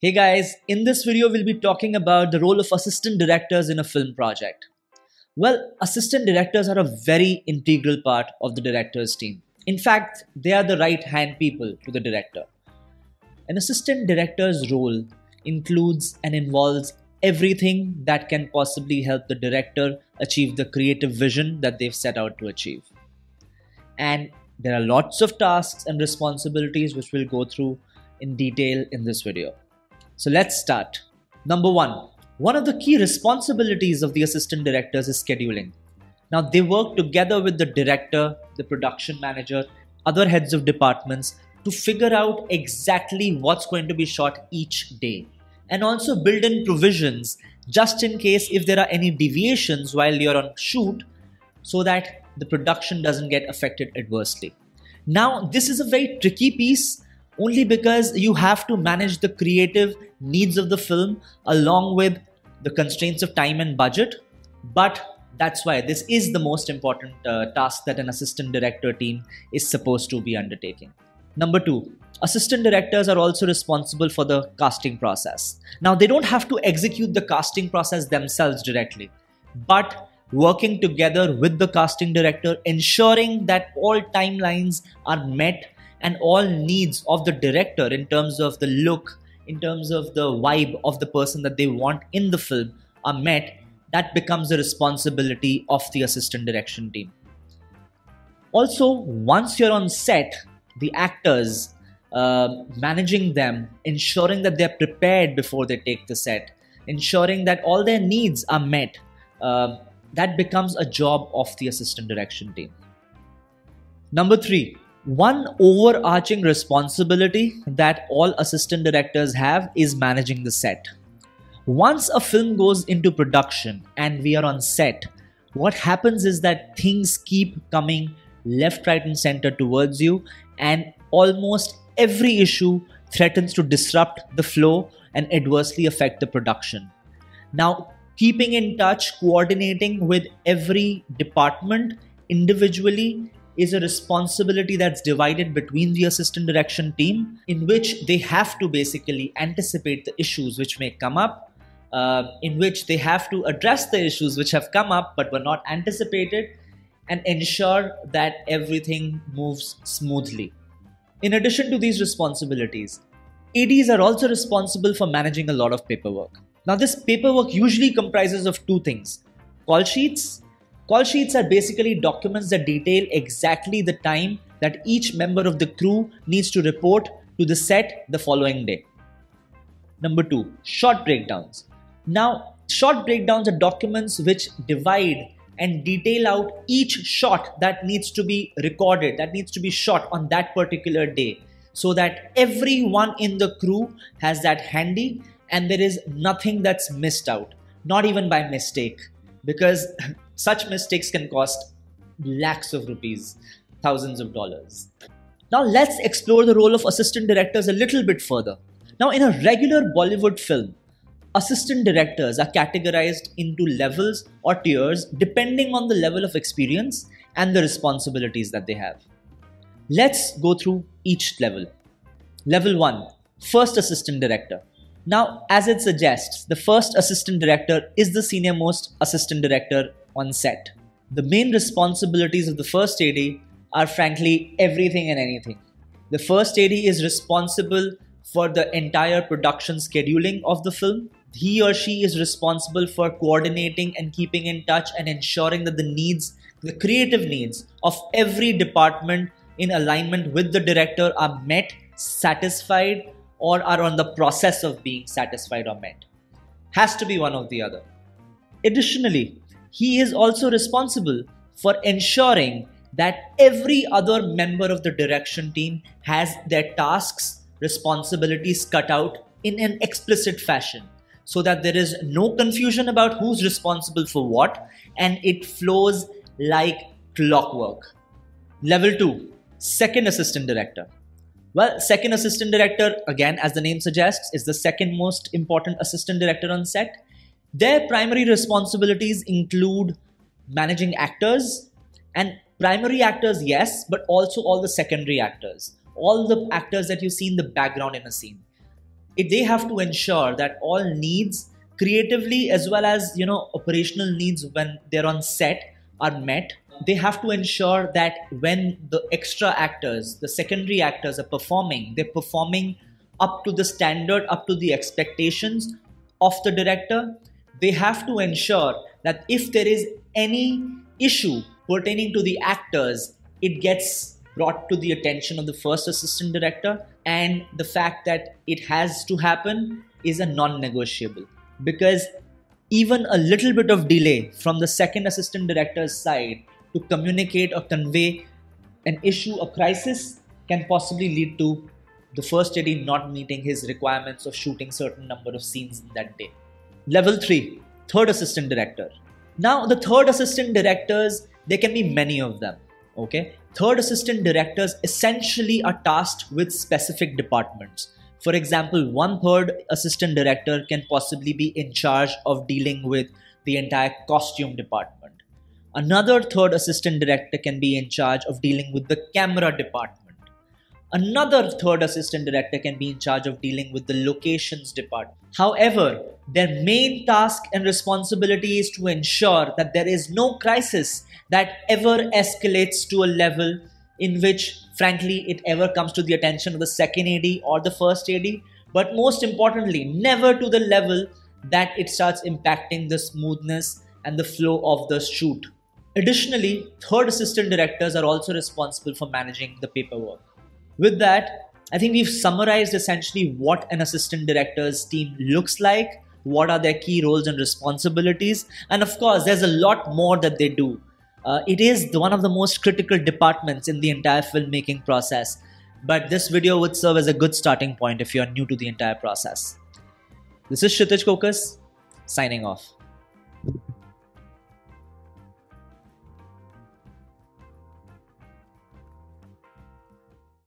Hey guys, in this video we'll be talking about the role of assistant directors in a film project. Well, assistant directors are a very integral part of the director's team. In fact, they are the right hand people to the director. An assistant director's role includes and involves everything that can possibly help the director achieve the creative vision that they've set out to achieve. And there are lots of tasks and responsibilities which we'll go through in detail in this video. So let's start. Number one, one of the key responsibilities of the assistant directors is scheduling. Now, they work together with the director, the production manager, other heads of departments to figure out exactly what's going to be shot each day and also build in provisions just in case if there are any deviations while you're on shoot so that the production doesn't get affected adversely. Now, this is a very tricky piece only because you have to manage the creative needs of the film along with the constraints of time and budget. But that's why this is the most important uh, task that an assistant director team is supposed to be undertaking. Number two, assistant directors are also responsible for the casting process. Now, they don't have to execute the casting process themselves directly, but working together with the casting director, ensuring that all timelines are met and all needs of the director in terms of the look, in terms of the vibe of the person that they want in the film are met, that becomes the responsibility of the assistant direction team. Also, once you're on set, the actors, uh, managing them, ensuring that they're prepared before they take the set, ensuring that all their needs are met, uh, that becomes a job of the assistant direction team. Number three, one overarching responsibility that all assistant directors have is managing the set. Once a film goes into production and we are on set, what happens is that things keep coming left, right, and center towards you, and almost every issue threatens to disrupt the flow and adversely affect the production. Now, keeping in touch, coordinating with every department individually is a responsibility that's divided between the assistant direction team, in which they have to basically anticipate the issues which may come up, uh, in which they have to address the issues which have come up but were not anticipated, and ensure that everything moves smoothly. In addition to these responsibilities, ADs are also responsible for managing a lot of paperwork. Now, this paperwork usually comprises of two things call sheets. Call sheets are basically documents that detail exactly the time that each member of the crew needs to report to the set the following day. Number two, shot breakdowns. Now, shot breakdowns are documents which divide and detail out each shot that needs to be recorded, that needs to be shot on that particular day, so that everyone in the crew has that handy and there is nothing that's missed out, not even by mistake, because such mistakes can cost lakhs of rupees, thousands of dollars. Now, let's explore the role of assistant directors a little bit further. Now, in a regular Bollywood film, assistant directors are categorized into levels or tiers depending on the level of experience and the responsibilities that they have. Let's go through each level. Level 1 First Assistant Director. Now, as it suggests, the first assistant director is the senior most assistant director on set. The main responsibilities of the first AD are frankly everything and anything. The first AD is responsible for the entire production scheduling of the film. He or she is responsible for coordinating and keeping in touch and ensuring that the needs, the creative needs of every department in alignment with the director are met, satisfied, or are on the process of being satisfied or met. Has to be one or the other. Additionally, he is also responsible for ensuring that every other member of the direction team has their tasks, responsibilities cut out in an explicit fashion so that there is no confusion about who's responsible for what and it flows like clockwork. Level 2 Second Assistant Director. Well, second assistant director, again, as the name suggests, is the second most important assistant director on set. Their primary responsibilities include managing actors and primary actors, yes, but also all the secondary actors, all the actors that you see in the background in a scene. it, they have to ensure that all needs creatively as well as you know operational needs when they're on set are met they have to ensure that when the extra actors the secondary actors are performing they're performing up to the standard up to the expectations of the director. They have to ensure that if there is any issue pertaining to the actors it gets brought to the attention of the first assistant director and the fact that it has to happen is a non-negotiable. Because even a little bit of delay from the second assistant director's side to communicate or convey an issue a crisis can possibly lead to the first AD not meeting his requirements of shooting certain number of scenes in that day. Level 3, third assistant director. Now the third assistant directors, there can be many of them. Okay. Third assistant directors essentially are tasked with specific departments. For example, one third assistant director can possibly be in charge of dealing with the entire costume department. Another third assistant director can be in charge of dealing with the camera department. Another third assistant director can be in charge of dealing with the locations department. However, their main task and responsibility is to ensure that there is no crisis that ever escalates to a level in which, frankly, it ever comes to the attention of the second AD or the first AD. But most importantly, never to the level that it starts impacting the smoothness and the flow of the shoot. Additionally, third assistant directors are also responsible for managing the paperwork. With that, I think we've summarized essentially what an assistant director's team looks like, what are their key roles and responsibilities, and of course, there's a lot more that they do. Uh, it is one of the most critical departments in the entire filmmaking process, but this video would serve as a good starting point if you're new to the entire process. This is Kshitij Kokas, signing off.